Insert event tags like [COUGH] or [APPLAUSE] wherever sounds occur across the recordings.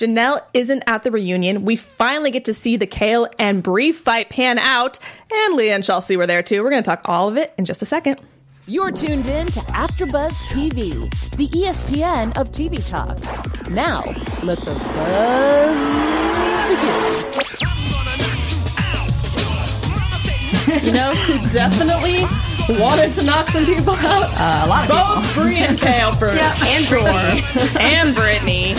Jenelle isn't at the reunion. We finally get to see the Kail and Brie fight pan out, and Leah and Chelsea were there too. We're going to talk all of it in just a second. You're tuned in to AfterBuzz TV, the ESPN of TV talk. Now, let the buzz begin. [LAUGHS] You know who definitely wanted to knock some people out? Uh, a lot of Both Brie and Kail for [LAUGHS] and sure. Brittany. [LAUGHS] and Brittany.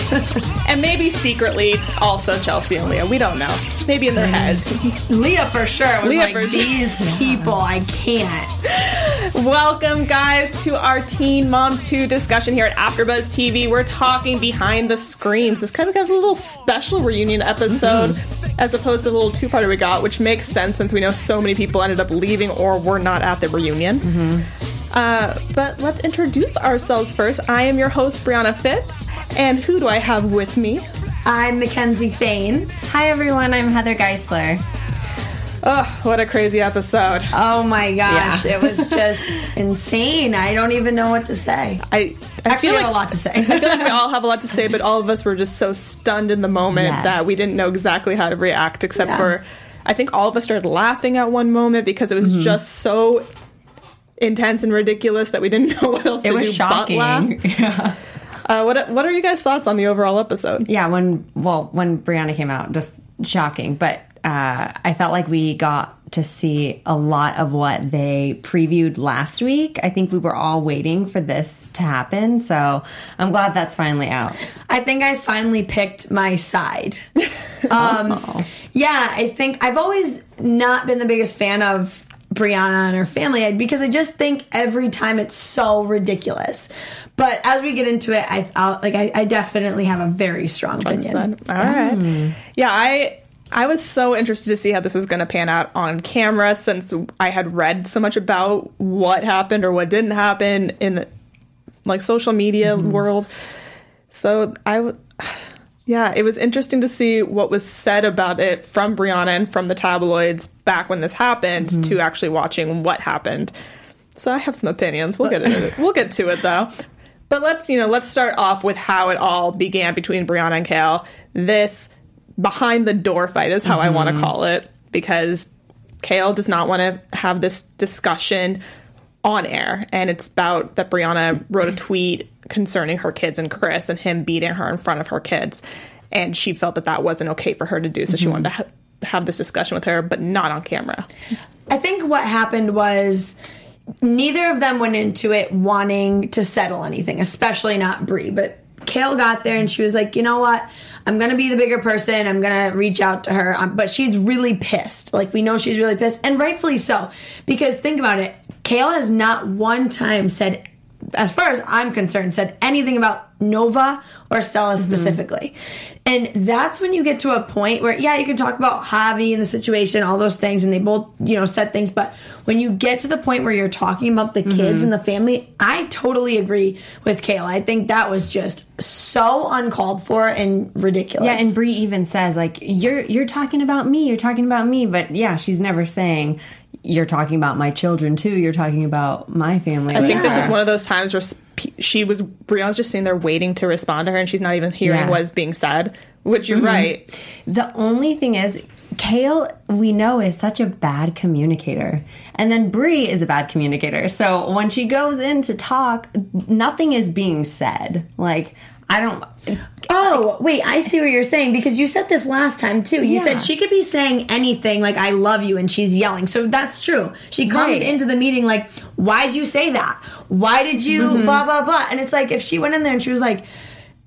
and maybe secretly also Chelsea and Leah. We don't know. Maybe in their heads. Leah for sure was Leah like, for- these people, I can't. Welcome, guys, to our Teen Mom 2 discussion here at AfterBuzz TV. We're talking behind the screams. This kind of got a little special reunion episode as opposed to the little two-parter we got, which makes sense since we know so many people ended up leaving or were not at the reunion. Uh, but let's introduce ourselves first. I am your host, Brianna Phipps, and who do I have with me? I'm Mackenzie Fain. Hi everyone, I'm Heather Geisler. Oh, what a crazy episode. Oh my gosh, Yeah. it was just [LAUGHS] insane. I don't even know what to say. I, I Actually, feel like have a lot to say. I feel like we all have a lot to say, [LAUGHS] but all of us were just so stunned in the moment Yes. that we didn't know exactly how to react, except Yeah. for I think all of us started laughing at one moment because it was Mm-hmm. just so intense and ridiculous that we didn't know what else It to was do shocking. but laugh. [LAUGHS] yeah. Uh, what What are you guys' thoughts on the overall episode? yeah, when well, when Brianna came out, just shocking. But uh, I felt like we got to see a lot of what they previewed last week. I think we were all waiting for this to happen, so I'm glad that's finally out. I think I finally picked my side. [LAUGHS] Um, yeah, I think I've always not been the biggest fan of Brianna and her family because I just think every time it's so ridiculous. But as we get into it, I I'll, like I, I definitely have a very strong opinion. All right. Yeah, I I was so interested to see how this was going to pan out on camera since I had read so much about what happened or what didn't happen in the like social media mm-hmm. world. So I w- yeah, it was interesting to see what was said about it from Brianna and from the tabloids back when this happened mm-hmm. to actually watching what happened. So I have some opinions. We'll get it. We'll get to it though. But let's you know let's start off with how it all began between Brianna and Kail. This behind the door fight is how I want to mm-hmm. call it because Kail does not want to have this discussion on air, and it's about that Brianna wrote a tweet concerning her kids and Chris and him beating her in front of her kids, and she felt that that wasn't okay for her to do, so she mm-hmm. wanted to ha- have this discussion with her, but not on camera. I think what happened was neither of them went into it wanting to settle anything, especially not Brie. But Kail got there and she was like, you know what? I'm gonna be the bigger person. I'm gonna reach out to her. Um, but she's really pissed. Like we know she's really pissed, and rightfully so. Because think about it, Kail has not one time said, as far as I'm concerned, said anything about Nova or Stella mm-hmm. specifically. And that's when you get to a point where, yeah, you can talk about Javi and the situation, all those things, and they both, you know, said things. But when you get to the point where you're talking about the kids mm-hmm. and the family, I totally agree with Kayla. I think that was just so uncalled for and ridiculous. Yeah, and Brie even says like you're you're talking about me, you're talking about me, but yeah, she's never saying you're talking about my children too. You're talking about my family. I think this is one of those times where she was Brianna's just sitting there waiting to respond to her, and she's not even hearing Yeah. what is being said. Which you're mm-hmm. right. The only thing is, Kail, we know, is such a bad communicator. And then Brie is a bad communicator. So when she goes in to talk, nothing is being said. Like, I don't. Oh, wait, I see what you're saying because you said this last time too. You Yeah. said she could be saying anything like I love you and she's yelling. So that's true. She comes Right. into the meeting like, "Why'd you say that? Why did you Mm-hmm. blah blah blah?" And it's like if she went in there and she was like,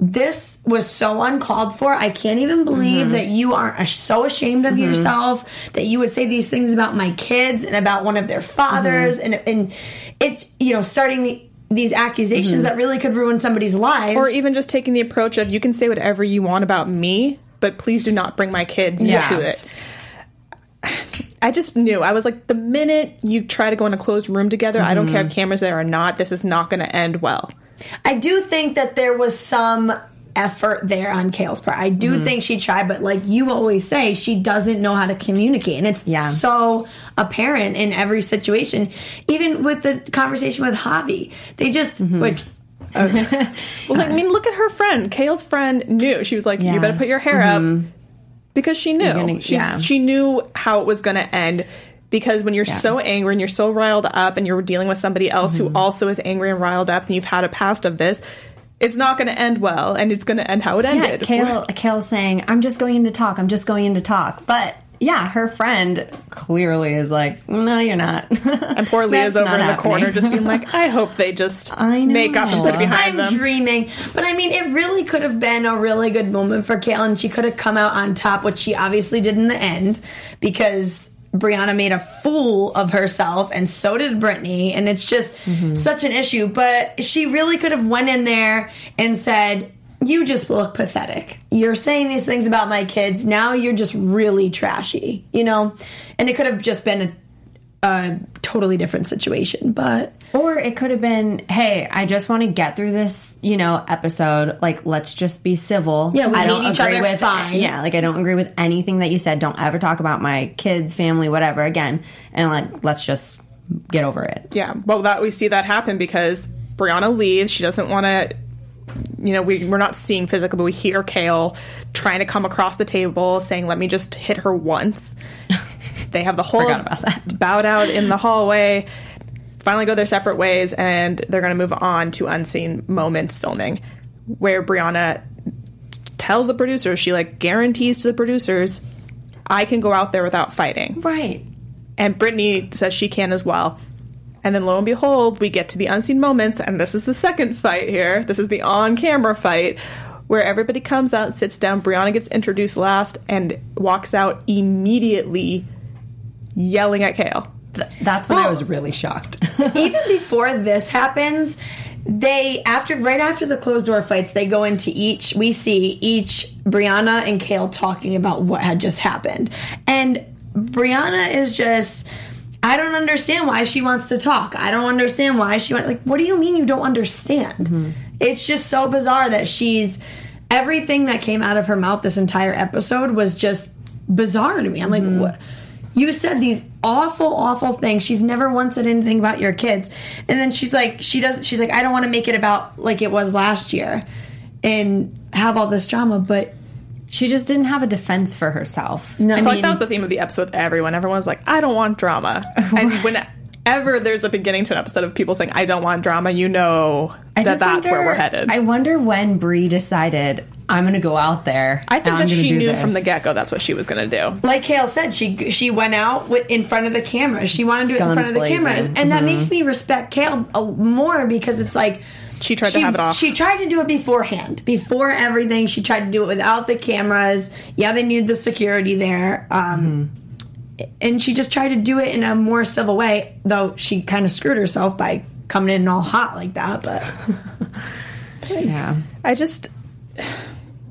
this was so uncalled for. I can't even believe Mm-hmm. that you are so ashamed of yourself that you would say these things about my kids and about one of their fathers Mm-hmm. and and it you know starting the, these accusations Mm-hmm. that really could ruin somebody's life. Or even just taking the approach of you can say whatever you want about me, but please do not bring my kids Yes. into it. [SIGHS] I just knew. I was like, the minute you try to go in a closed room together, I don't care Mm-hmm. if cameras there or not, this is not going to end well. I do think that there was some effort there on Kail's part. I do Mm-hmm. think she tried, but like you always say, she doesn't know how to communicate. And it's Yeah. so apparent in every situation. Even with the conversation with Javi, they just, Mm-hmm. which [LAUGHS] Well, I mean, look at her friend. Kail's friend knew. She was like, Yeah. "You better put your hair up," because she knew. gonna- She's, yeah. She knew how it was going to end. Because when you're so angry and you're so riled up, and you're dealing with somebody else who also is angry and riled up, and you've had a past of this, it's not going to end well, and it's going to end how it Yeah, ended. Kail, [LAUGHS] Kail's saying, I'm just going in to talk. I'm just going in to talk. But yeah, her friend clearly is like, no, you're not. [LAUGHS] And poor Leah's That's over in not the corner, just being like, "I hope they just [LAUGHS] I know. make up shit behind I'm them." dreaming. But I mean, it really could have been a really good moment for Kail, and she could have come out on top, which she obviously did in the end, because Brianna made a fool of herself, and so did Brittany, and it's just Mm-hmm. such an issue. But she really could have went in there and said, "You just look pathetic. You're saying these things about my kids. Now you're just really trashy, you know." And it could have just been a, a totally different situation, but. Or it could have been, hey, I just want to get through this, you know, episode. Like, let's just be civil. Yeah, we I don't hate each agree other, with fine. Yeah, like I don't agree with anything that you said. Don't ever talk about my kids, family, whatever again. And like, let's just get over it. Yeah, well, that we see that happen because Brianna leaves. She doesn't want to. You know, we we're not seeing physically, but we hear Kail trying to come across the table, saying, "Let me just hit her once." [LAUGHS] they have the whole Forgot about that. bowed out in the hallway. Finally, go their separate ways, and they're going to move on to unseen moments filming, where Brianna tells the producers, she like guarantees to the producers, "I can go out there without fighting." Right. And Brittany says she can as well. And then lo and behold, we get to the unseen moments, and this is the second fight here. This is the on camera fight where everybody comes out, sits down. Brianna gets introduced last and walks out immediately yelling at Kail. Th- that's when I was really shocked. [LAUGHS] even before this happens, they after right after the closed door fights, they go into each. We see each Brianna and Kail talking about what had just happened, and Brianna is just. I don't understand why she wants to talk. I don't understand why she went like. What do you mean you don't understand? Mm-hmm. It's just so bizarre that she's everything that came out of her mouth this entire episode was just bizarre to me. I'm like, mm-hmm. what? You said these awful, awful things. She's never once said anything about your kids. And then she's like, she doesn't She's like, I don't want to make it about like it was last year, and have all this drama. But she just didn't have a defense for herself. No. I I feel like that was the theme of the episode with everyone. Everyone's like, I don't want drama. [LAUGHS] and whenever there's a beginning to an episode of people saying, I don't want drama, you know that just that's where we're headed. I wonder when Brie decided I'm going to go out there. I think and I'm that she knew this." from the get go that's what she was going to do. like Kail said, she she went out with, in front of the camera. She wanted to do it in Guns front of the cameras, and that mm-hmm. makes me respect Kail uh, more because it's like She tried to have it off. She tried to do it beforehand, before everything. She tried to do it without the cameras. Yeah, they needed the security there. Um, And she just tried to do it in a more civil way, though she kind of screwed herself by coming in all hot like that. But [LAUGHS] Yeah. I just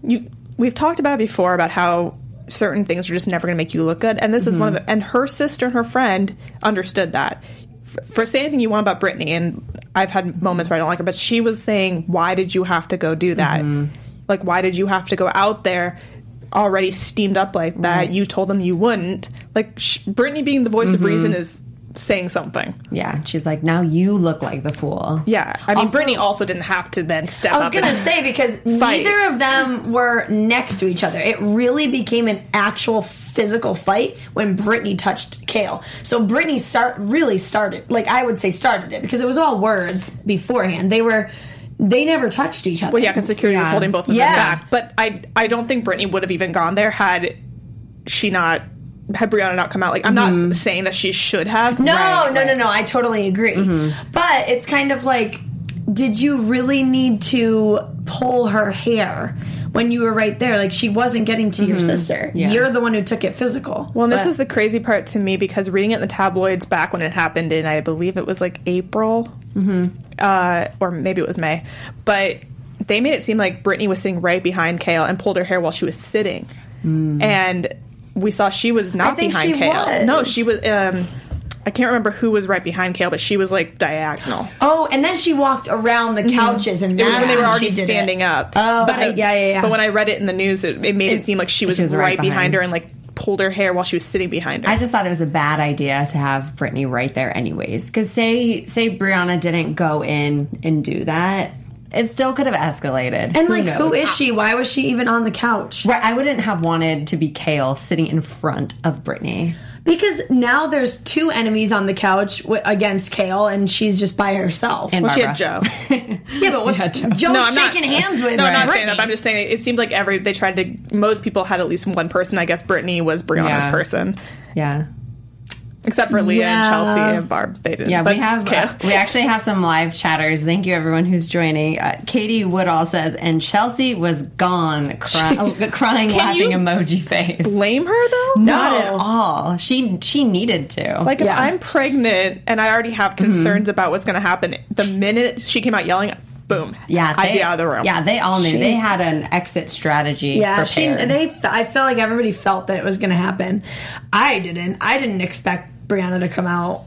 you we've talked about it before about how certain things are just never going to make you look good and this is one of the and her sister and her friend understood that F- for say anything you want about Brittany and I've had moments where I don't like her but she was saying why did you have to go do that? Mm-hmm. Like why did you have to go out there already steamed up like that? You told them you wouldn't. Like sh- Brittany being the voice of mm-hmm. reason is saying something Yeah. She's like, now you look like the fool. yeah I mean Also- Brittany also didn't have to then step I was gonna say because [LAUGHS] Fight. neither of them were next to each other. It really became an actual physical fight when Brittany touched Kail. So Brittany start really started, like I would say, started it because it was all words beforehand. They were, they never touched each other. Well, yeah, because security was holding both of Yeah. them back. But I, I don't think Brittany would have even gone there had she not had Brianna not come out. Like, I'm not mm-hmm. saying that she should have. No, Right, no, right. no, no. I totally agree. Mm-hmm. But it's kind of like, did you really need to pull her hair when you were right there? Like she wasn't getting to your mm-hmm. sister. Yeah. You're the one who took it physical. Well, and this was the crazy part to me because reading it in the tabloids back when it happened in, I believe it was like April, uh, or maybe it was May, but they made it seem like Brittany was sitting right behind Kail and pulled her hair while she was sitting, mm. and we saw she was not I think behind she Kail. was. No, she was. Um, I can't remember who was right behind Kail, but she was like diagonal. Oh, and then she walked around the couches, and It was when they were already standing it. up. Oh, but I- yeah, yeah, yeah. But when I read it in the news, it, it made it, It- seem like she was, she was right, right behind, behind. her and like pulled her hair while she was sitting behind her. I just thought it was a bad idea to have Brittany right there, anyways. Because say say Brianna didn't go in and do that, it still could have escalated. And like, who knows? is she? Why was she even on the couch? Right, I wouldn't have wanted to be Kail sitting in front of Brittany. Because now there's two enemies on the couch w- against Kail, and she's just by herself. And Well, she had Joe. [LAUGHS] yeah, but what, Yeah, Joe. Joe's No, I'm not- shaking hands with [LAUGHS] No, I'm not Brittany. saying that. But I'm just saying it seemed like every they tried to. Most people had at least one person. I guess Brittany was Brianna's Yeah. person, Yeah. Except for Leah Yeah. and Chelsea and Barb. They didn't. Yeah, But we have uh, we actually have some live chatters. Thank you everyone who's joining. Uh, Katie Woodall says, and Chelsea was gone, cry- uh, [LAUGHS] crying, laughing you- emoji face. blame her though. Not at all. She she needed to. Like if Yeah. I'm pregnant and I already have Mm-hmm. concerns about what's going to happen, the minute she came out yelling, boom, yeah, I'd be out of the room. Yeah, they all knew. She- they had an exit strategy. Yeah, she, they. I felt like everybody felt that it was going to happen. I didn't. I didn't expect Brianna to come out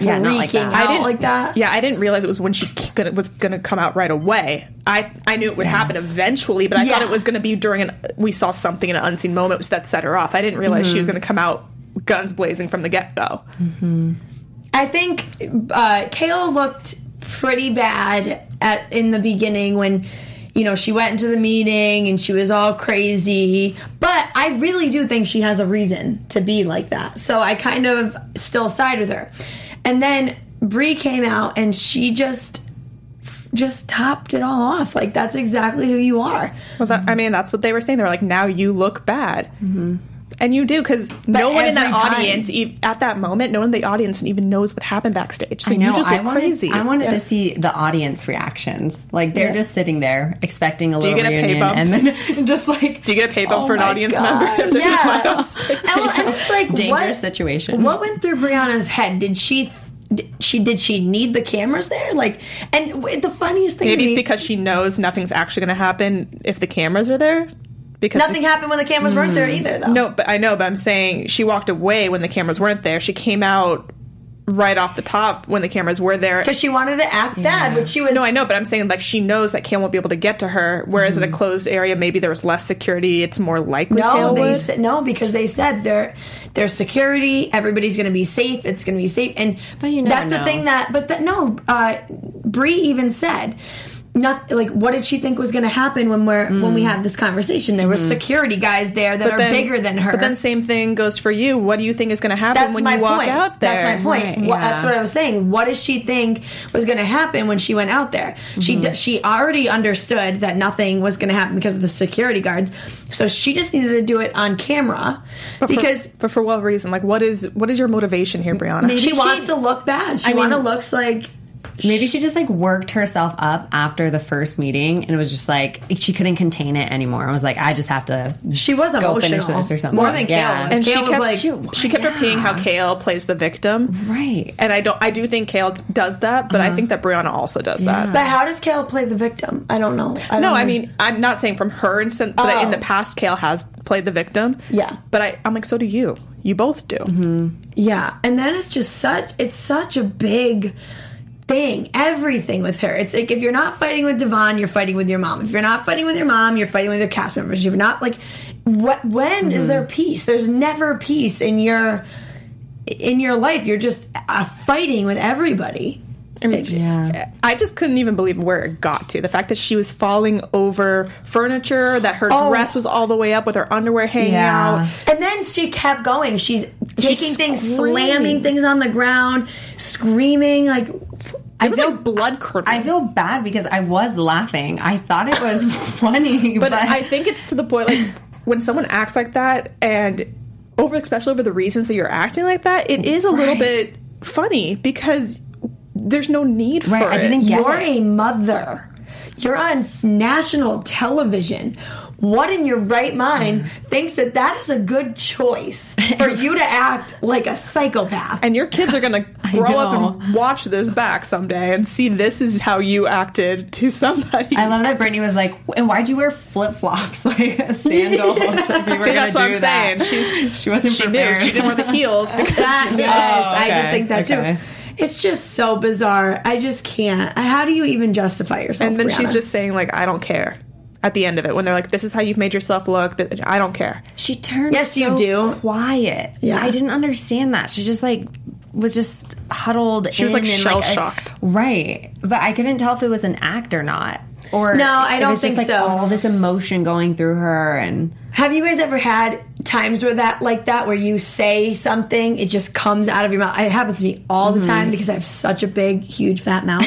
Yeah, not like that. I didn't like that. Yeah, I didn't realize it was when she gonna, was going to come out right away. I I knew it would happen eventually, but I thought it was going to be during an. We saw something in an unseen moment that set her off. I didn't realize Mm-hmm. she was going to come out guns blazing from the get go. I think uh, Kayla looked pretty bad at in the beginning when you know she went into the meeting and she was all crazy. But I really do think she has a reason to be like that. So I kind of still side with her. And then Brie came out and she just just topped it all off. Like that's exactly who you are. Well, that, I mean, that's what they were saying. They were like, now you look bad. Mm-hmm. And you do because no one in that time. audience, e- at that moment, no one in the audience even knows what happened backstage. So I know. you just I look wanted, crazy. I wanted Yeah. to see the audience reactions. Like they're Yeah. just sitting there expecting a you little get a pay bump? and then [LAUGHS] just like Do you get a pay bump Oh for an audience gosh. member? [LAUGHS] if they come out Yeah. and, [LAUGHS] well, and it's like Dangerous what, situation. What went through Brianna's head? Did she? She did she need the cameras there? Like, and the funniest thing Maybe me, because she knows nothing's actually going to happen if the cameras are there. Because nothing happened when the cameras weren't there either, though. No, but I know. But I'm saying she walked away when the cameras weren't there. She came out right off the top when the cameras were there. because she wanted to act bad, but she was No, I know, but I'm saying like she knows that Cam won't be able to get to her. Whereas in a closed area, maybe there was less security. It's more likely no. Kail They said no because they said there there's security. Everybody's going to be safe. It's going to be safe, and But you never that's the thing that. But that no, uh, Brie even said. Nothing like what did she think was going to happen when we're when Mm. we had this conversation? There were security guys there that are then- bigger than her. But then same thing goes for you. What do you think is going to happen That's when my you walk point. out there? That's my point. Right, What- yeah. That's what I was saying. What does she think was going to happen when she went out there? She Mm-hmm. d- she already understood that nothing was going to happen because of the security guards. So she just needed to do it on camera But for- because but for what reason? Like, what is what is your motivation here, Brianna? Maybe she she- wants to look bad. She I mean- want to looks like Maybe she just like worked herself up after the first meeting, and it was just like she couldn't contain it anymore. I was like, I just have to. she was Go emotional finish this or something. more than Yeah. Kail was. and she Kail was kept like, she, oh she kept repeating how Kail plays the victim, Right. and I don't. I do think Kail does that, but I uh-huh. think that Brianna also does that. but how does Kail play the victim? I don't know. I No, don't I know. mean, I'm not saying from her instance, but in Oh. the past, Kail has played the victim. Yeah. But I, I'm like, so do you. You both do. Mm-hmm. Yeah, and then it's just such it's such a big thing. Everything with her. It's like if you're not fighting with Devoin, you're fighting with your mom. If you're not fighting with your mom, you're fighting with your cast members. You're not like what when is there peace? There's never peace in your in your life. You're just uh, fighting with everybody. I mean, just- Yeah. I just couldn't even believe where it got to. The fact that she was falling over furniture, that her Oh. dress was all the way up with her underwear hanging Yeah. out. And then she kept going. She's taking things, screaming. slamming things on the ground, screaming like It was feel- like blood curdling. I feel bad because I was laughing. I thought it was [LAUGHS] funny, [LAUGHS] but but, I think it's to the point like when someone acts like that and over especially over the reasons that you're acting like that, it is a little bit funny because there's no need Right, for I it. didn't get You're it. a mother. You're on national television. What in your right mind thinks that that is a good choice for [LAUGHS] you to act like a psychopath? and your kids are going [LAUGHS] to grow up and watch this back someday and see this is how you acted to somebody. I love that Brittany was like, "And why'd you wear flip flops [LAUGHS] like a sandal?" if you were See, that's what I'm do saying. that?" She's she wasn't she prepared. knew she didn't wear the heels because That, she knew. yes, I oh, okay, did think that okay. too. It's just so bizarre. I just can't. How do you even justify yourself? And then she's just saying like, "I don't care." At the end of it, when they're like, "This is how you've made yourself look," that I don't care. She turned Yes, so you do. quiet. Yeah. I didn't understand that. She just like was just huddled. She was, like, shell I- shocked. right? But I couldn't tell if it was an act or not. Or No, I don't was just, think like, so. All this emotion going through her, and Have you guys ever had times where that like that where you say something, it just comes out of your mouth? It happens to me all the time because I have such a big, huge, fat mouth.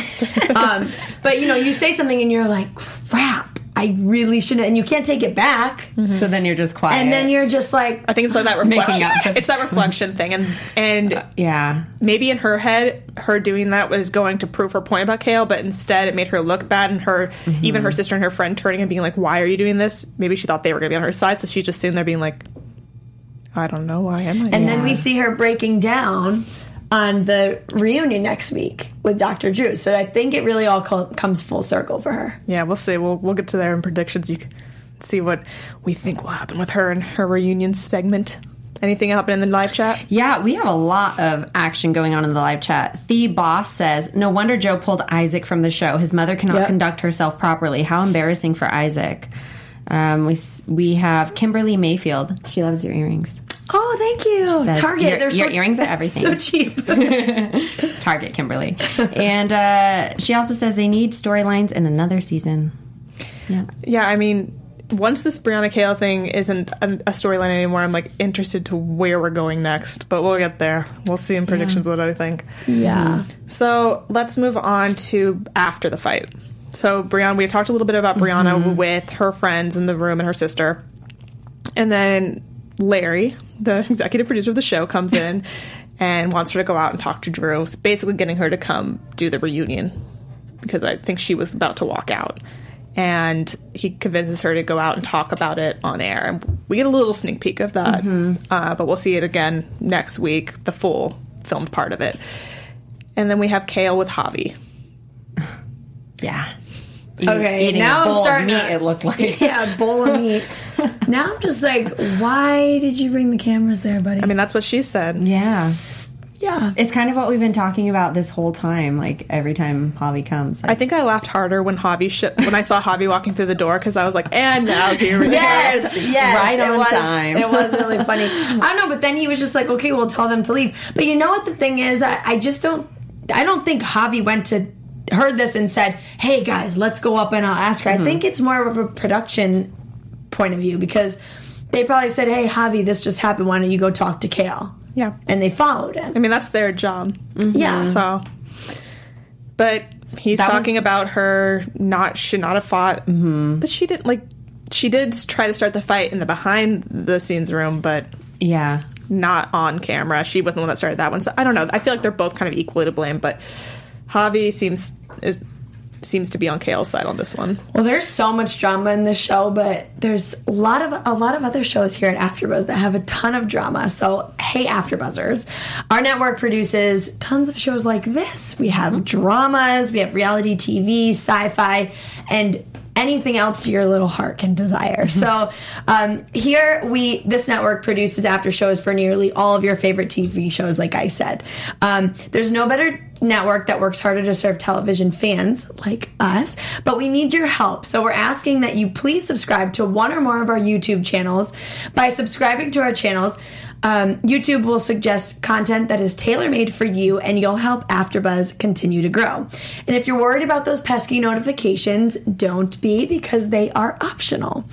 [LAUGHS] um, but you know, you say something and you're like, "Crap, I really shouldn't," and you can't take it back. so then you're just quiet. And then you're just like, I think it's like that Making reflection. up [LAUGHS] it's that reflection thing, and and uh, yeah, maybe in her head, her doing that was going to prove her point about Kail, but instead it made her look bad, and her mm-hmm. even her sister and her friend turning and being like, "Why are you doing this?" Maybe she thought they were going to be on her side, so she's just sitting there being like, "I don't know, why am I?" and then we see her breaking down on the reunion next week with Dr. Drew. So I think it really all co- comes full circle for her. yeah, we'll see. We'll we'll get to there in predictions. You can see what we think will happen with her and her reunion segment. Anything happen in the live chat? Yeah, we have a lot of action going on in the live chat. The boss says, "No wonder Joe pulled Isaac from the show. His mother cannot Yep. conduct herself properly. How embarrassing for Isaac." Um, we we have Kimberly Mayfield. She loves your earrings. Oh, thank you. says, Target. "Your- They're your so, earrings are [LAUGHS] everything." so cheap. [LAUGHS] [LAUGHS] Target Kimberly, and uh, she also says they need storylines in another season. Yeah, Yeah, I mean, once this Brianna Kail thing isn't a, a storyline anymore, I'm like interested to where we're going next. But we'll get there. We'll see in predictions what I think. yeah. So let's move on to after the fight. So Brianna, we talked a little bit about Brianna with her friends in the room and her sister, and then Larry, the [LAUGHS] executive producer of the show, comes in [LAUGHS] and wants her to go out and talk to Drew. It's basically getting her to come do the reunion because I think she was about to walk out. And he convinces her to go out and talk about it on air. And we get a little sneak peek of that. Uh, but we'll see it again next week, the full filmed part of it. And then we have Kail with Javi. [LAUGHS] yeah. Okay, Eating now a I'm starting of to- It looked like. [LAUGHS] Yeah, a bowl of meat. [LAUGHS] now I'm just like, why did you bring the cameras there, buddy? I mean, that's what she said. Yeah. yeah. It's kind of what we've been talking about this whole time. Like every time Javi comes, I think I laughed harder when Javi sh- when I saw Javi walking through the door because I was like, and now here we go. Yes, [LAUGHS] yes, Right it on was, time. It was really funny. I don't know, but then he was just like, "Okay, we'll tell them to leave." But you know what the thing is that I just don't. I don't think Javi went to heard this and said, "Hey guys, let's go up and I'll ask her." I think it's more of a production point of view because they probably said, "Hey Javi, this just happened. Why don't you go talk to Kail?" Yeah. and they followed him. I mean, that's their job. Yeah. So, but he's That talking was- about her not should not have fought, mm-hmm. but she didn't like. She did try to start the fight in the behind the scenes room, but yeah. not on camera. She wasn't the one that started that one. So I don't know. I feel like they're both kind of equally to blame, but Javi seems is seems to be on Kail's side on this one. Well, there's so much drama in this show, but there's a lot of a lot of other shows here at AfterBuzz that have a ton of drama. So, hey, AfterBuzzers, our network produces tons of shows like this. We have dramas, we have reality TV, sci-fi, and anything else your little heart can desire. So, um, here we this network produces after shows for nearly all of your favorite TV shows. Like I said, um, there's no better network that works harder to serve television fans like us, but we need your help. So we're asking that you please subscribe to one or more of our YouTube channels. By subscribing to our channels, um, YouTube will suggest content that is tailor made for you, and you'll help AfterBuzz continue to grow. And if you're worried about those pesky notifications, don't be because they are optional.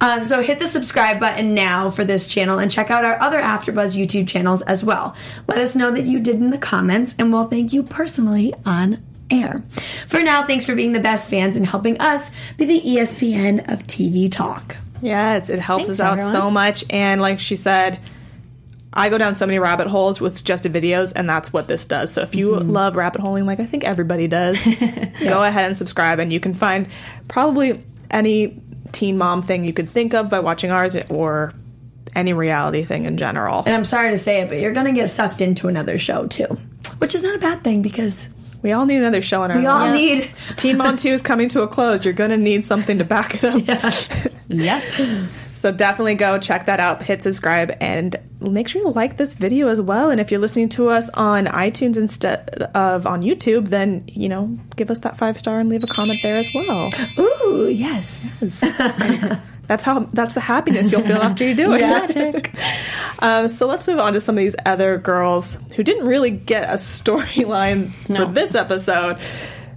Um, so hit the subscribe button now for this channel and check out our other AfterBuzz YouTube channels as well. Let us know that you did in the comments, and we'll thank you personally on air. For now, thanks for being the best fans and helping us be the ESPN of TV talk. Yes, it helps Thanks, us out everyone. so much. And like she said, I go down so many rabbit holes with suggested videos, and that's what this does. So if you mm-hmm. love rabbit holing, like I think everybody does, [LAUGHS] go ahead and subscribe, and you can find probably any teen mom thing you could think of by watching ours or any reality thing in general. And I'm sorry to say it, but you're going to get sucked into another show too, which is not a bad thing because We all need another show in our we all life. need. Teen Mom [LAUGHS] 2 is coming to a close. You're going to need something to back it up. [LAUGHS] Yep. So definitely go check that out, hit subscribe, and make sure you like this video as well. And if you're listening to us on iTunes instead of on YouTube, then, you know, give us that five star and leave a comment there as well. Ooh, yes. [LAUGHS] That's how that's the happiness you'll feel after you do it. Magic. Um, so let's move on to some of these other girls who didn't really get a storyline No. for this episode.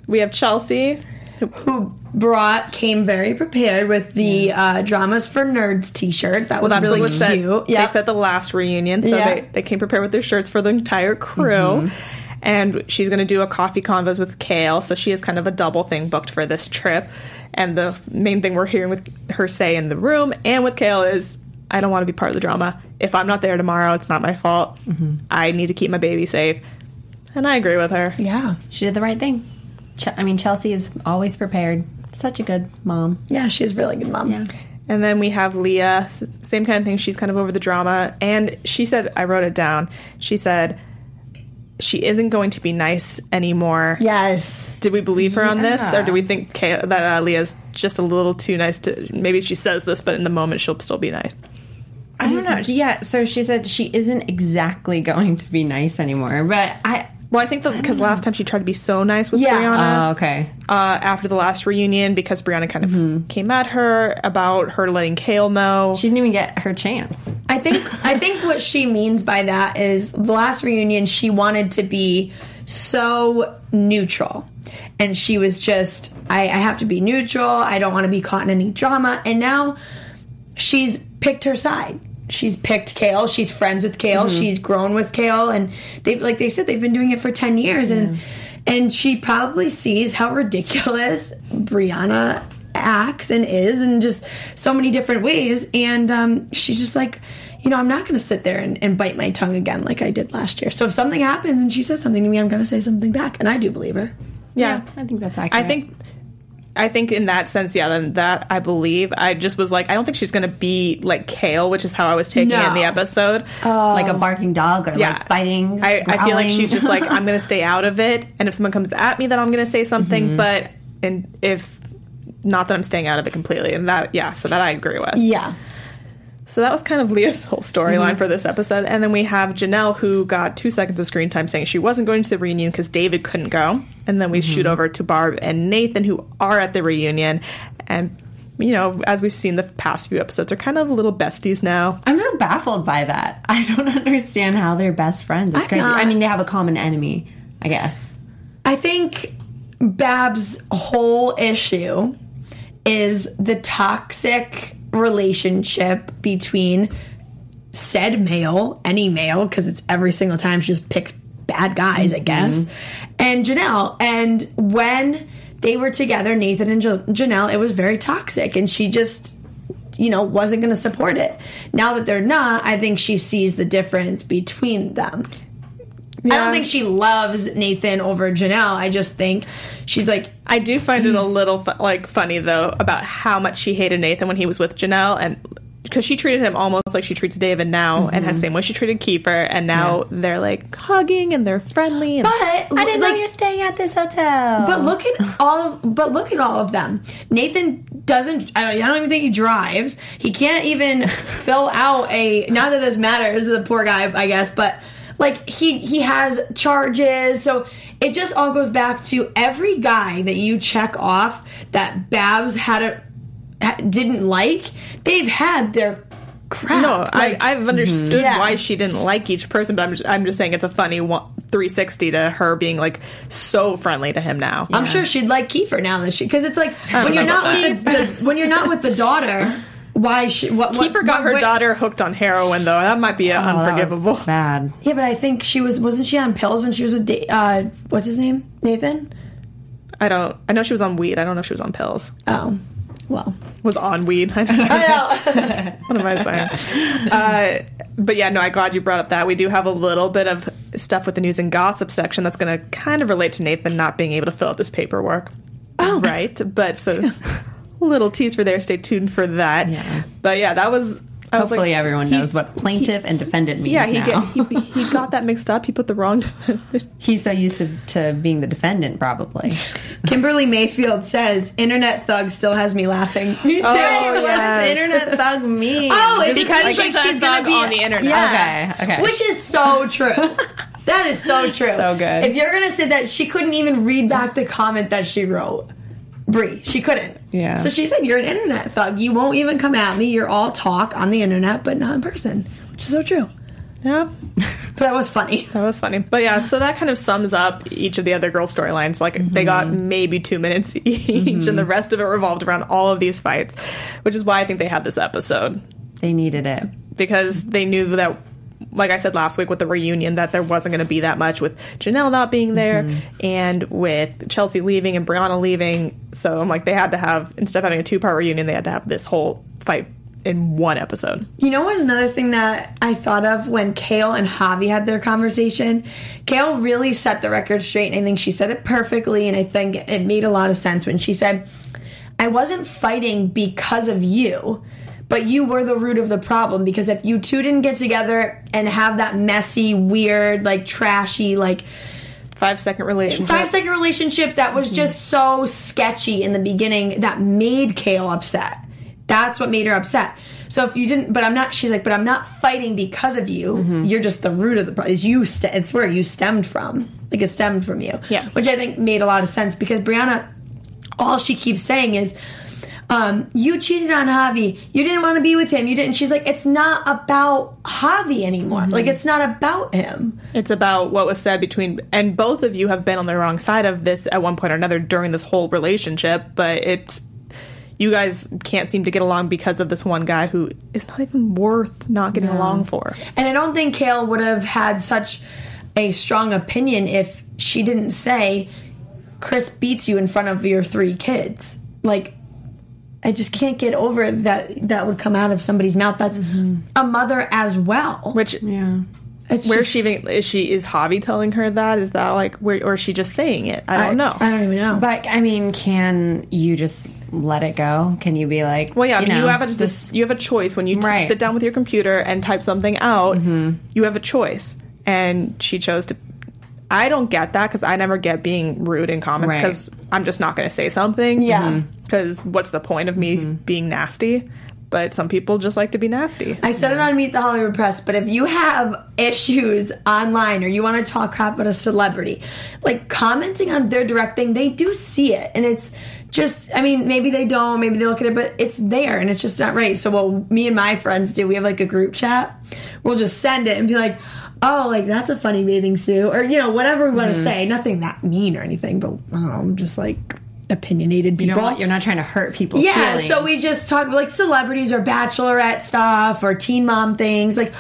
We have Chelsea, who brought came very prepared with the uh, dramas for nerds T-shirt. That was Well, that's really was cute. Yeah. They said the last reunion, so Yeah. they, they came prepared with their shirts for the entire crew. And she's going to do a coffee convos with Kail, so she has kind of a double thing booked for this trip. And the main thing we're hearing with her say in the room and with Kail is, I don't want to be part of the drama. If I'm not there tomorrow, it's not my fault. I need to keep my baby safe. And I agree with her. yeah, She did the right thing. Ch- I mean, Chelsea is always prepared. Such a good mom. yeah, she's a really good mom. Yeah. And then we have Leah, same kind of thing. She's kind of over the drama. And she said, I wrote it down. She said, she isn't going to be nice anymore. Yes. Did we believe her on this, or do we think Kay- that uh, Leah's just a little too nice to? Maybe she says this, but in the moment she'll still be nice. I don't know. Yeah, so she said she isn't exactly going to be nice anymore, but I. Well, I think that because last time she tried to be so nice with Yeah. Brianna Oh, okay. uh, after the last reunion, because Brianna kind of came at her about her letting Kail know. She didn't even get her chance. I think I think what she means by that is the last reunion she wanted to be so neutral. And she was just I, I have to be neutral, I don't want to be caught in any drama. And now she's picked her side. She's picked Kail. She's friends with Kail. She's grown with Kail, and they like they said they've been doing it for ten years, and and she probably sees how ridiculous Brianna acts and is, and just so many different ways. And um, she's just like, you know, I'm not going to sit there and, and bite my tongue again like I did last year. So if something happens and she says something to me, I'm going to say something back, and I do believe her. yeah. I think that's accurate. I think I think in that sense, yeah, then that I believe. I just was like, I don't think she's gonna be like Kail, which is how I was taking it in the No. episode. Oh. like a barking dog or yeah, like biting. I, I feel like growling. she's just like, I'm gonna stay out of it, and if someone comes at me, then I'm gonna say something. Mm-hmm. But and if not that I'm staying out of it completely, and that yeah, so that I agree with. Yeah. So that was kind of Leah's whole storyline mm-hmm. for this episode. And then we have Jenelle, who got two seconds of screen time saying she wasn't going to the reunion because David couldn't go. And then we shoot mm-hmm. over to Barb and Nathan, who are at the reunion. And, you know, as we've seen the past few episodes, are kind of little besties now. I'm so baffled by that. [LAUGHS] I don't understand how they're best friends. It's I'm crazy. I mean, they have a common enemy, I guess. I think Bab's whole issue is the toxic relationship between said male, any male, because it's every single time she just picks bad guys, I guess, mm-hmm. and Jenelle. And when they were together, Nathan and Jo- Jenelle, it was very toxic, and she just you know, wasn't going to support it. Now that they're not, I think she sees the difference between them. I don't think she loves Nathan over Jenelle. I just think she's like, I do find it a little fu- like funny though about how much she hated Nathan when he was with Jenelle and because she treated him almost like she treats David now and has mm-hmm. same way she treated Kieffer and now they're like hugging and they're friendly and but I didn't like, know you're staying at this hotel. But look at all. Of, but look at all of them. Nathan doesn't. I don't, I don't even think he drives. He can't even [LAUGHS] fill out a. Not that this matters. The poor guy, I guess. But like he he has charges. So it just all goes back to every guy that you check off that Babs had a didn't like. They've had their crap. No, Like, I, I've understood Yeah. why she didn't like each person, but I'm just, I'm just saying it's a funny one, 360 to her being like so friendly to him now. I'm sure she'd like Kieffer now that she because it's like when you're not with the, the when you're not with the daughter. Why she? What, what Kieffer got what- her what- daughter hooked on heroin though. That might be uh, Oh, unforgivable. bad. Yeah, but I think she was wasn't she on pills when she was with Da- uh what's his name Nathan? I don't. I know she was on weed. I don't know if she was on pills. Oh, well, Was on weed. [LAUGHS] I I [LAUGHS] what am I saying? Uh, but yeah, no, I'm glad you brought up that. We do have a little bit of stuff with the news and gossip section that's going to kind of relate to Nathan not being able to fill out this paperwork. Oh, right. But so little tease for there. Stay tuned for that. Yeah. But yeah, that was. I was Hopefully, like, everyone knows what plaintiff and defendant means Yeah, he, now. get, he he got that mixed up. He put the wrong. Defendant. [LAUGHS] He's so used to, to being the defendant, probably. [LAUGHS] Kimberly Mayfield says internet thug still has me laughing. [LAUGHS] Me oh, too. Oh, What yes. does internet thug mean? Oh, it's because like she's, she's a gonna be on the internet. Yeah. Okay, okay. Which is so true. That is so true. So good. If you're gonna say that she couldn't even read back the comment that she wrote. Brie, she couldn't. Yeah. So she said, You're an internet thug. You won't even come at me. You're all talk on the internet, but not in person. Which is so true. Yeah. but [LAUGHS] that was funny. That was funny. But yeah, so that kind of sums up each of the other girl storylines. Like they got mm-hmm. maybe two minutes [LAUGHS] each, mm-hmm. and the rest of it revolved around all of these fights, which is why I think they had this episode They needed it. because they knew that. Like I said last week with the reunion, that there wasn't going to be that much with Jenelle not being there mm-hmm. and with Chelsea leaving and Brianna leaving. So I'm like, they had to have, instead of having a two part reunion, they had to have this whole fight in one episode. You know what? Another thing that I thought of when Kail and Javi had their conversation, Kail really set the record straight, and I think she said it perfectly, and I think it made a lot of sense when she said, "I wasn't fighting because of you." But you were the root of the problem because if you two didn't get together and have that messy, weird, like trashy, like Five second relationship. five second relationship that was mm-hmm. just so sketchy in the beginning that made Kail upset. That's what made her upset. So if you didn't, but I'm not. She's like, but I'm not fighting because of you. Mm-hmm. You're just the root of the problem. You, st- it's where you stemmed from. Like it stemmed from you. Yeah. Which I think made a lot of sense because Brianna, all she keeps saying is, um, you cheated on Javi. You didn't want to be with him. You didn't. She's like, it's not about Javi anymore. Like it's not about him. It's about what was said between, and both of you have been on the wrong side of this at one point or another during this whole relationship. But it's you guys can't seem to get along because of this one guy who is not even worth not getting along for. And I don't think Kail would have had such a strong opinion if she didn't say, Chris beats you in front of your three kids. Like, I just can't get over that that would come out of somebody's mouth. That's mm-hmm. a mother as well. Which Yeah. It's where's just- she? even- Is she? Is Javi telling her that? Is that like where, or is she just saying it? I don't know. I don't even know. But I mean, can you just let it go? Can you be like, well, yeah, you, know, have a just- just, you have a choice when you t- Right. sit down with your computer and type something out. Mm-hmm. You have a choice, and she chose to. I don't get that because I never get being rude in comments Right. because I'm just not going to say something. Yeah. Mm-hmm. Because what's the point of me mm-hmm. being nasty? But some people just like to be nasty. I said it on Meet the Hollywood Press, but if you have issues online or you want to talk crap about a celebrity, like commenting on their direct thing, they do see it. And it's just, I mean, maybe they don't, maybe they look at it, but it's there and it's just not right. So, what me and my friends do, we have like a group chat. We'll just send it and be like, oh, like that's a funny bathing suit, or, you know, whatever we want to say. Nothing that mean or anything, but I don't know, just like opinionated people. don't want, you're not trying to hurt people. Yeah, feelings. so we just talk like celebrities or bachelorette stuff or teen mom things. Like,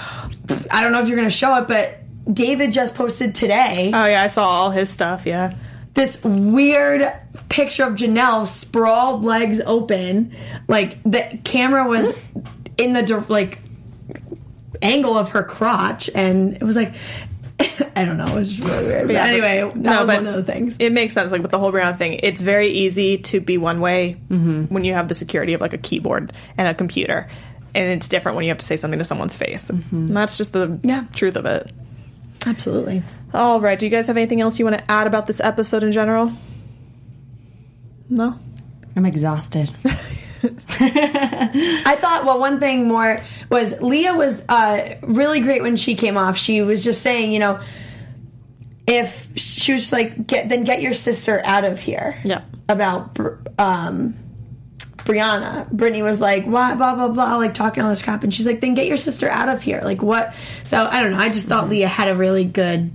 I don't know if you're going to show it, but David just posted today Oh yeah, I saw all his stuff. Yeah. this weird picture of Jenelle sprawled, legs open. Like the camera was in the like angle of her crotch, and it was like. [LAUGHS] I don't know. It was really weird. But Yeah, anyway, that no, was but one of the things. It makes sense, like with the whole Brown thing. It's very easy to be one way mm-hmm. when you have the security of like a keyboard and a computer, and it's different when you have to say something to someone's face. Mm-hmm. And that's just the Yeah. truth of it. Absolutely. All right. Do you guys have anything else you want to add about this episode in general? No. I'm exhausted. [LAUGHS] [LAUGHS] I thought, well, one thing more was Leah was uh, really great when she came off. She was just saying, you know, if she was just like, get then get your sister out of here. Yeah. About um, Brianna, Brittany was like, what, blah blah blah, like talking all this crap, and she's like, then get your sister out of here. Like what? So I don't know. I just thought Leah had a really good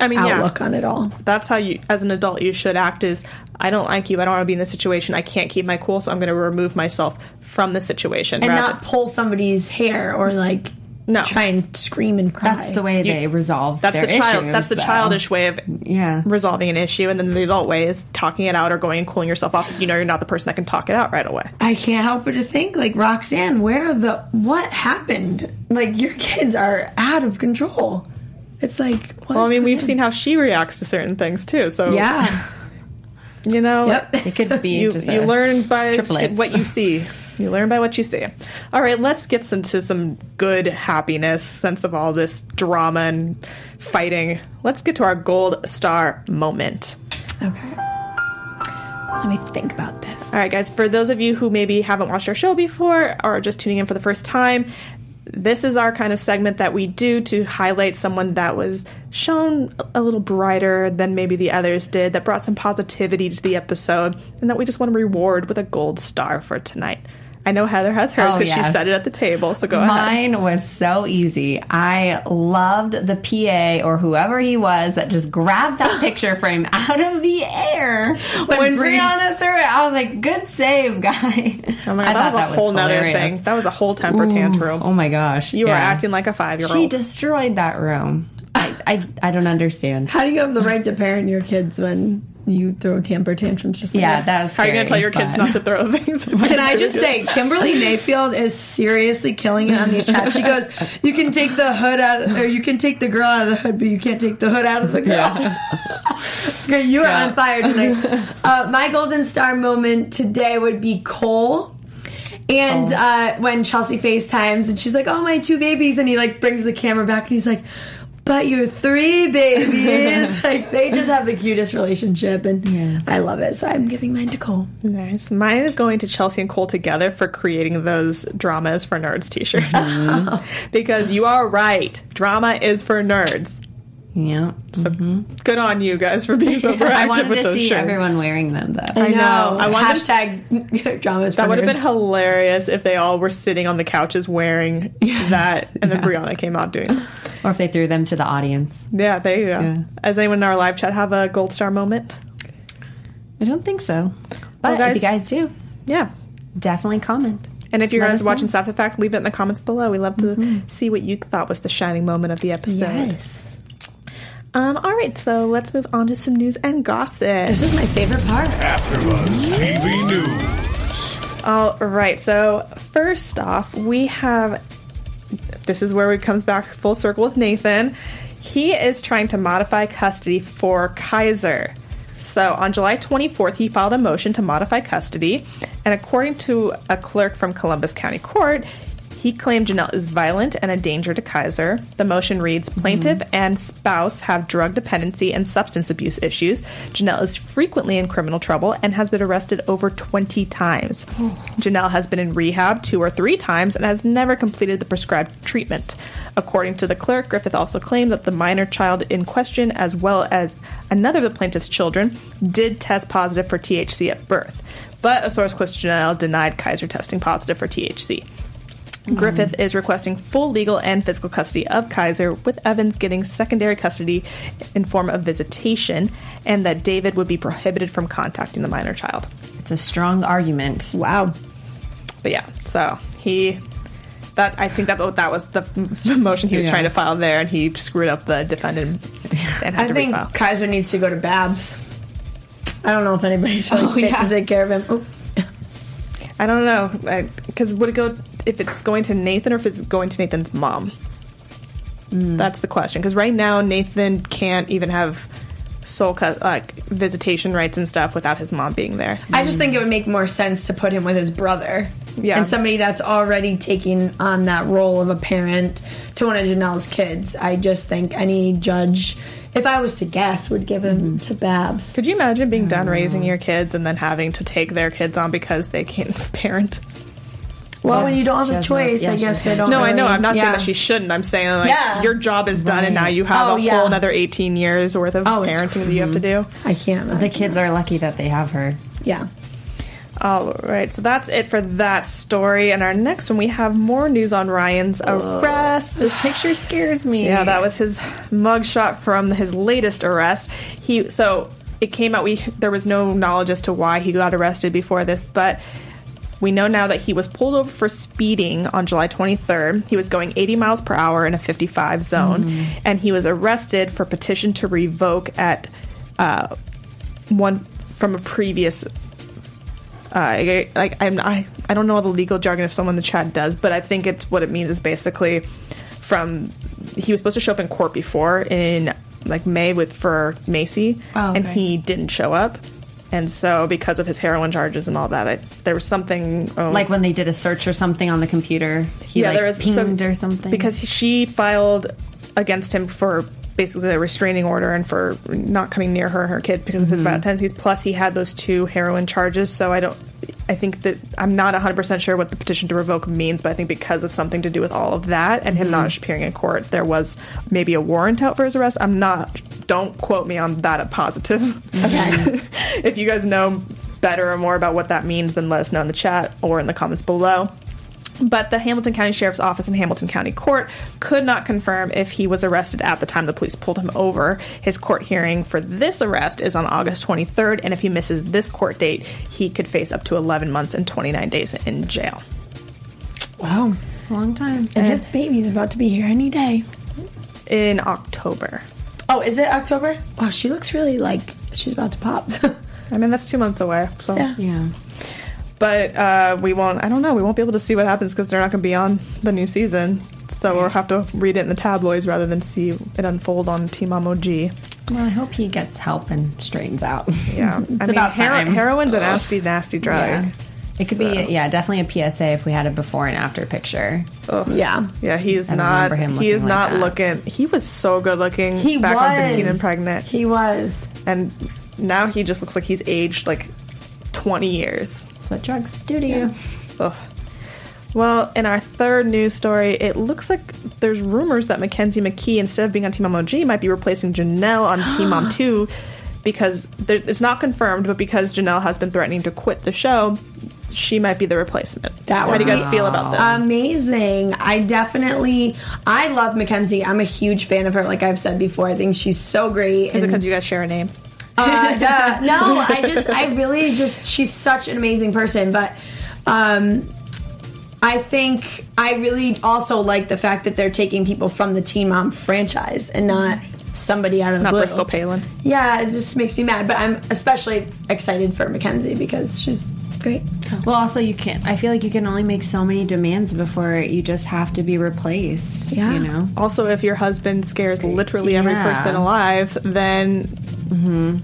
I mean, outlook yeah. on it all. That's how you, as an adult, you should act. Is I don't like you. I don't want to be in this situation. I can't keep my cool, so I'm going to remove myself from the situation. And rather- not pull somebody's hair or like No. try and scream and cry. That's the way they resolve that's their the child. issues, that's the though. childish way of Yeah. resolving an issue, and then the adult way is talking it out or going and cooling yourself off. if You know, you're not the person that can talk it out right away. I can't help but to think, like Roxanne, where the what happened? Like your kids are out of control. It's like, what Well, I mean, we've on? seen how she reacts to certain things too. So Yeah. [LAUGHS] you know, Yep. It could be you, just you a learn by triplets. what you see. You learn by what you see. All right, let's get some to some good happiness, sense of all this drama and fighting. Let's get to our gold star moment. Okay. Let me think about this. All right, guys, for those of you who maybe haven't watched our show before or are just tuning in for the first time, this is our kind of segment that we do to highlight someone that was shown a little brighter than maybe the others did, that brought some positivity to the episode, and that we just want to reward with a gold star for tonight. I know Heather has hers Oh, because she set it at the table. So go ahead. Mine was so easy. I loved the PA or whoever he was that just grabbed that [LAUGHS] picture frame out of the air when, When Bri- Brianna threw it. I was like, "Good save, [LAUGHS] guy." Oh my I god, that was thought a whole nother hilarious. thing. That was a whole temper tantrum. Oh my gosh, you were yeah. acting like a five year old. She destroyed that room. I, I, I don't understand. How do you have the right to parent your kids when you throw temper tantrums just like Yeah, that? that was. How are you going to tell your kids scary, not to throw [LAUGHS] things? [LAUGHS] Can I just say, Kimberly Mayfield is seriously killing it on these chats. She goes, "You can take the hood out, of, or you can take the girl out of the hood, but you can't take the hood out of the girl." [LAUGHS] okay, you are on fire tonight. Uh, my golden star moment today would be Cole. And uh, when Chelsea FaceTimes and she's like, "Oh, my two babies," and he like brings the camera back and he's like, "But your three babies." [LAUGHS] like they just have the cutest relationship, and I love it. So I'm giving mine to Cole. Nice. Mine is going to Chelsea and Cole together for creating those dramas for nerds t-shirts. Mm-hmm. [LAUGHS] because you are right. Drama is for nerds. Yeah, So good on you guys for being so [LAUGHS] proactive Mm-hmm. I wanted with to those see shirts. everyone wearing them though. I know. I wanted- Hashtag dramas. that would have been hilarious if they all were sitting on the couches wearing that and then Brianna came out doing it. Or if they threw them to the audience. Yeah, there you go. Yeah. Does anyone in our live chat have a gold star moment? I don't think so. But Well, if you guys do, Yeah. definitely comment. And if you're Let guys us watching know. Stuff the Fact, leave it in the comments below. We love to see what you thought was the shining moment of the episode. Yes. Um, all right, so let's move on to some news and gossip. This is my favorite part. AfterBuzz TV News. All right, so first off, we have this is where it comes back full circle with Nathan. He is trying to modify custody for Kaiser. So on July 24th, he filed a motion to modify custody, and according to a clerk from Columbus County Court, he claimed Jenelle is violent and a danger to Kaiser. The motion reads Plaintiff mm-hmm. and spouse have drug dependency and substance abuse issues. Jenelle is frequently in criminal trouble and has been arrested over 20 times. [SIGHS] Jenelle has been in rehab two or three times and has never completed the prescribed treatment. According to the clerk, Griffith also claimed that the minor child in question, as well as another of the plaintiff's children, did test positive for THC at birth. But a source close to Jenelle denied Kaiser testing positive for THC. Griffith is requesting full legal and physical custody of Kaiser, with Evans getting secondary custody in form of visitation, and that David would be prohibited from contacting the minor child. It's a strong argument. Wow. But yeah, so he that I think that that was the, the motion he was Yeah. trying to file there, and he screwed up the defendant [LAUGHS] and had I to think refile. Kaiser needs to go to Babs. I don't know if anybody's really Oh, fit yeah. to take care of him. Oh, I don't know because would it go if it's going to Nathan or if it's going to Nathan's mom? That's the question. Because right now Nathan can't even have cu- like visitation rights and stuff without his mom being there. I just think it would make more sense to put him with his brother. Yeah. And somebody that's already taking on that role of a parent to one of Jenelle's kids. I just think any judge, if I was to guess, would give him mm-hmm. to Babs. Could you imagine being done mm. raising your kids and then having to take their kids on because they can't [LAUGHS] parent? Well, when you don't She have a has no- choice, yeah, I guess they don't. No, I know. I'm not saying that she shouldn't. I'm saying like Yeah. your job is done and now you have Oh, a yeah. whole another 18 years worth of Oh, it's- parenting that you have to do. I can't. The kids are lucky that they have her. yeah. All right, so that's it for that story. And our next one, we have more news on Ryan's arrest. This picture scares me. Yeah, that was his mugshot from his latest arrest. He so it came out. We there was no knowledge as to why he got arrested before this, but we know now that he was pulled over for speeding on July 23rd. He was going 80 miles per hour in a 55 zone, and he was arrested for petition to revoke at uh, one from a previous uh, I- like I'm I, I don't know all the legal jargon if someone in the chat does, but I think it's what it means is basically from he was supposed to show up in court before in like May with for Maci, Oh, and he didn't show up, and so because of his heroin charges and all that, I, there was something oh, Like when they did a search or something on the computer, he like there was pinged so- or something. because she filed against him for basically a restraining order and for not coming near her and her kid because of his mm-hmm. violent tendencies. Plus, he had those two heroin charges. So I don't. I think that I'm not 100 percent sure what the petition to revoke means, but I think because of something to do with all of that and him not mm-hmm. appearing in court, there was maybe a warrant out for his arrest. I'm not. Don't quote me on that at positive. Okay. Mm-hmm. [LAUGHS] if you guys know better or more about what that means, then let us know in the chat or in the comments below. But the Hamilton County Sheriff's Office and Hamilton County Court could not confirm if he was arrested at the time the police pulled him over. His court hearing for this arrest is on August 23rd, and if he misses this court date, he could face up to 11 months and 29 days in jail. Wow. Long time. And his baby's about to be here any day. In October. Oh, is it October? Wow, she looks really like she's about to pop. [LAUGHS] I mean, that's two months away. So, Yeah. Yeah. But uh, we won't. I don't know. We won't be able to see what happens because they're not going to be on the new season. So we'll have to read it in the tabloids rather than see it unfold on Teen OG. Well, I hope he gets help and straightens out. Yeah, [LAUGHS] I mean, about hero- time. heroin's a nasty, nasty drug. Yeah. It could So- be, yeah, definitely a PSA if we had a before and after picture. yeah. Yeah, he's I not. remember him he is looking like not that. looking. He was so good looking He back was. on 16 and pregnant, He was. and now he just looks like he's aged like 20 years. That's what drugs do to you. Ugh. Well, in our third news story, it looks like there's rumors that Mackenzie McKee, instead of being on Teen Mom OG, might be replacing Jenelle on Teen [GASPS] Mom 2 because there, it's not confirmed, but because Jenelle has been threatening to quit the show, she might be the replacement. That How do you guys feel about this? Amazing. I definitely, I love Mackenzie. I'm a huge fan of her. Like I've said before, I think she's so great. Is it because you guys share a name? Uh, [LAUGHS] no, I just, I really just, she's such an amazing person. But um, I think I really also like the fact that they're taking people from the Teen Mom franchise and not somebody out of the Not blue. Bristol Palin. Yeah, it just makes me mad. But I'm especially excited for Mackenzie because she's great. Well, also, you can't, I feel like you can only make so many demands before you just have to be replaced. Yeah. You know? Also, if your husband scares literally every Yeah. person alive, then mm-hmm.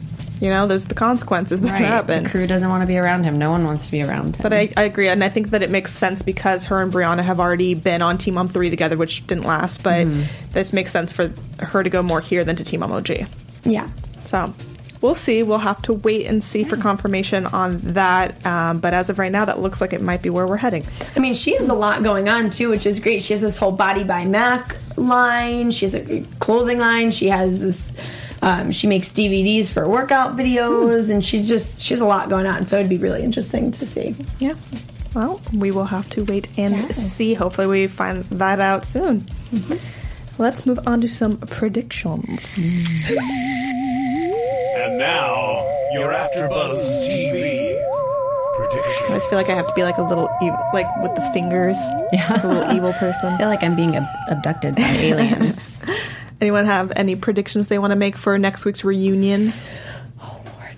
you know there's the consequences that Right. happen. The crew doesn't want to be around him. No one wants to be around him. But I, I agree, and I think that it makes sense because her and Brianna have already been on Teen Mom three together, which didn't last. But mm-hmm. this makes sense for her to go more here than to Teen Mom OG. Yeah. So we'll see. We'll have to wait and see for confirmation on that. Um, but as of right now, that looks like it might be where we're heading. I mean, she has a lot going on too, which is great. She has this whole Body by Mac line. She has a clothing line. She has this. Um, she makes DVDs for workout videos, and she's just she has a lot going on. So it'd be really interesting to see. Yeah. Well, we will have to wait and see. Hopefully, we find that out soon. Let's move on to some predictions. [LAUGHS] And now, your AfterBuzz TV Predictions. I prediction. just feel like I have to be like a little, ev- like with the fingers, yeah. like a little evil person. I feel like I'm being ab- abducted by aliens. [LAUGHS] Anyone have any predictions they want to make for next week's reunion?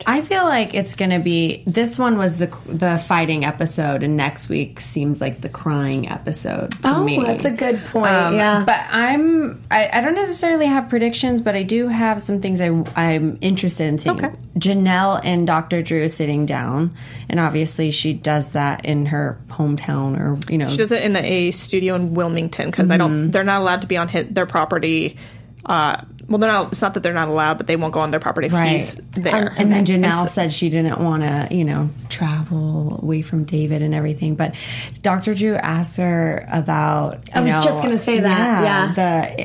I feel like it's going to be this one was the the fighting episode, and next week seems like the crying episode to Oh, me. that's a good point. Um, yeah, but I'm I, I don't necessarily have predictions, but I do have some things I I'm interested in seeing. Okay. Jenelle and Dr. Drew sitting down, and obviously she does that in her hometown, or you know, She does it in a studio in Wilmington because I don't. They're not allowed to be on hit their property. Uh, well, they're not. It's not that they're not allowed, but they won't go on their property if Right. he's there. Um, and then Jenelle so- said she didn't want to, you know, travel away from David and everything. But Dr. Drew asked her about. I was know, just gonna say that, yeah.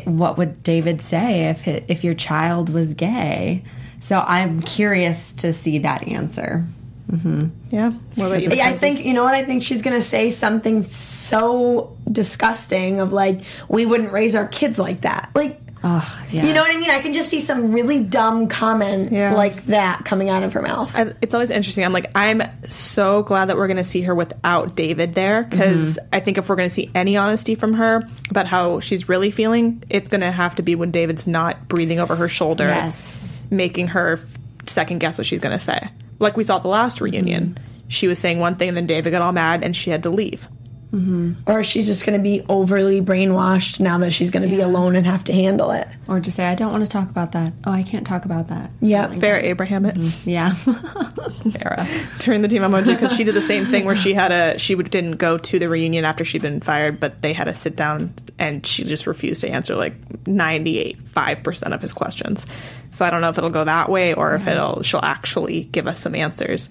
The what would David say if it, if your child was gay? So I'm curious to see that answer. Mm-hmm. yeah. What about you? Yeah, I think you know what I think she's gonna say something so disgusting of like we wouldn't raise our kids like that. Like Oh, yeah. you know what I mean? I can just see some really dumb comment Yeah. like that coming out of her mouth. I, it's always interesting. I'm like, I'm so glad that we're going to see her without David there because mm-hmm. I think if we're going to see any honesty from her about how she's really feeling, it's going to have to be when David's not breathing over her shoulder, Yes. making her second guess what she's going to say. Like we saw at the last reunion, mm-hmm. she was saying one thing and then David got all mad and she had to leave. Mm-hmm. Or she's just gonna be overly brainwashed now that she's gonna be alone and have to handle it. Or just say, I don't want to talk about that. Oh, I can't talk about that. Yeah. Farrah Abraham it. Yeah. [LAUGHS] Farrah. during the Teen Mom OG because she did the same thing where she had a she didn't go to the reunion after she'd been fired, but they had to sit down and she just refused to answer like ninety eight five percent of his questions. So I don't know if it'll go that way or if it'll she'll actually give us some answers.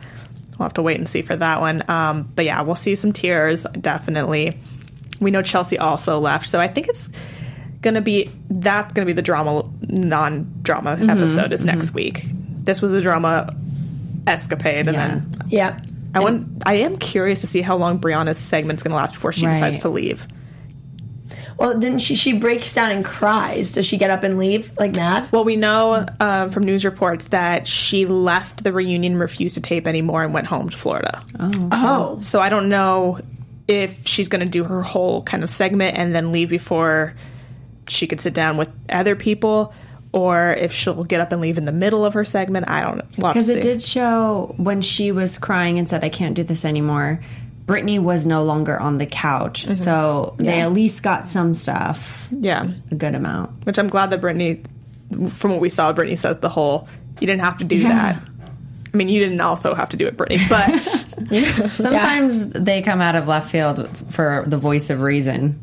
We'll have to wait and see for that one. Um, but yeah, we'll see some tears definitely. We know Chelsea also left, so I think it's gonna be that's gonna be the drama non drama episode is next week. This was the drama escapade, and Yeah. then yeah. I want. I am curious to see how long Brianna's segment's going to last before she Right. decides to leave. Well, didn't she? She breaks down and cries. Does she get up and leave like mad? Well, we know um, from news reports that she left the reunion, refused to tape anymore, and went home to Florida. Oh, So I don't know if she's going to do her whole kind of segment and then leave before she could sit down with other people, or if she'll get up and leave in the middle of her segment. I don't know. We'll Because it see. did show when she was crying and said, I can't do this anymore. Brittany was no longer on the couch. Mm-hmm. So they at least got some stuff, Yeah, a good amount. which I'm glad that Brittany, from what we saw, Brittany says the whole you didn't have to do that. I mean, you didn't also have to do it, Brittany, but [LAUGHS] Sometimes they come out of left field for the voice of reason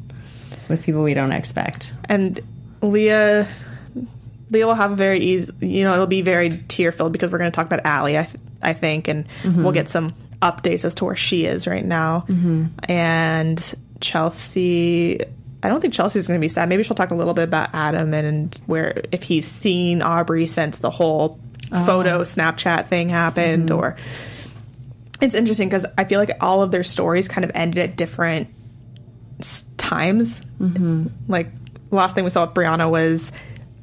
with people we don't expect. and Leah, Leah will have a very easy, you know, it'll be very tear filled because we're going to talk about Allie, I, th- I think, and we'll get some updates as to where she is right now. And Chelsea, I don't think Chelsea's going to be sad. Maybe she'll talk a little bit about Adam and, and where if he's seen Aubree since the whole oh. photo Snapchat thing happened, mm-hmm. or it's interesting because I feel like all of their stories kind of ended at different times. Mm-hmm. Like last thing we saw with Brianna was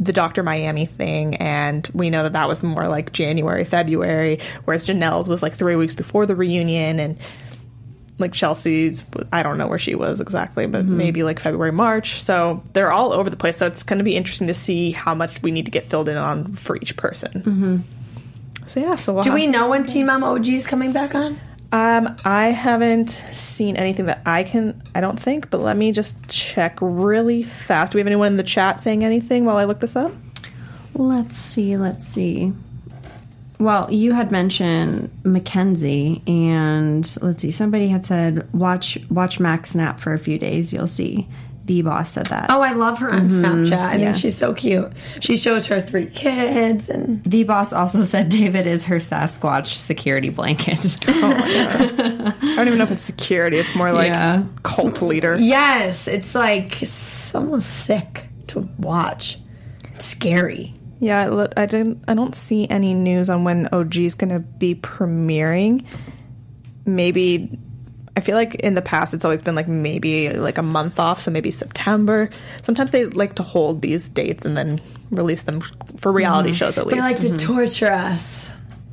the Dr. Miami thing, and we know that that was more like January, February, whereas Jenelle's was like three weeks before the reunion, and like Chelsea's, I don't know where she was exactly, but maybe like February, March. So they're all over the place. So it's going to be interesting to see how much we need to get filled in on for each person. Mm-hmm. So yeah, so we'll do we know when Teen Mom OG is coming back on? Um, I haven't seen anything that I can. I don't think, but let me just check really fast. Do we have anyone in the chat saying anything while I look this up? Let's see, let's see. Well, you had mentioned Mackenzie, and let's see, somebody had said, watch watch Max Snap for a few days, you'll see. The boss said that. Oh, I love her on mm-hmm. Snapchat. I yeah. think she's so cute. She shows her three kids and The boss also [LAUGHS] said David is her Sasquatch security blanket. [LAUGHS] Oh, I don't even know if it's security. It's more like Yeah. cult leader. yes, it's like it's almost sick to watch. It's scary. Yeah, I look- I didn't. I don't see any news on when OG is going to be premiering. Maybe I feel like in the past it's always been like maybe like a month off, so maybe September. Sometimes they like to hold these dates and then release them for reality shows at least. They least. like to torture us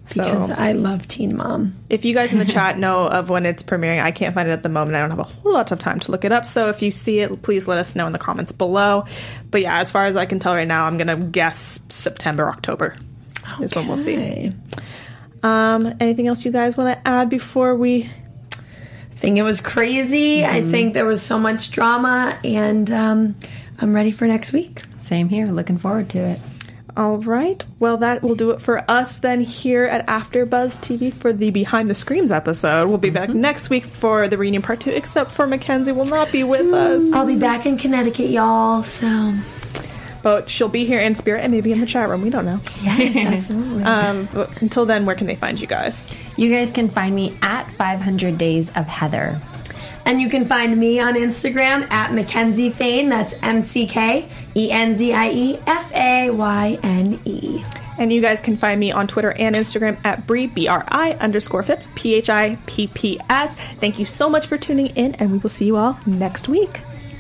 because So- I love Teen Mom. if you guys in the [LAUGHS] chat know of when it's premiering, I can't find it at the moment. I don't have a whole lot of time to look it up. So if you see it, please let us know in the comments below. But yeah, as far as I can tell right now, I'm gonna guess September, October is when we'll see. Um, anything else you guys want to add before we? Think it was crazy. I think there was so much drama, and um, I'm ready for next week. Same here, looking forward to it. All right. Well, that will do it for us then here at AfterBuzz TV for the Behind the Screams episode. We'll be back next week for the reunion part two, except for McKenzie will not be with us, I'll be back in Connecticut, y'all. So but she'll be here in spirit and maybe in the chat room. We don't know. yes, [LAUGHS] absolutely. Um, but until then, where can they find you guys? You guys can find me at 500 Days of Heather. And you can find me on Instagram at McKenzie Fayne. That's M C K E N Z I E F A Y N E. And you guys can find me on Twitter and Instagram at Bri, B R I underscore Phipps, P H I P P S. Thank you so much for tuning in, and we will see you all next week.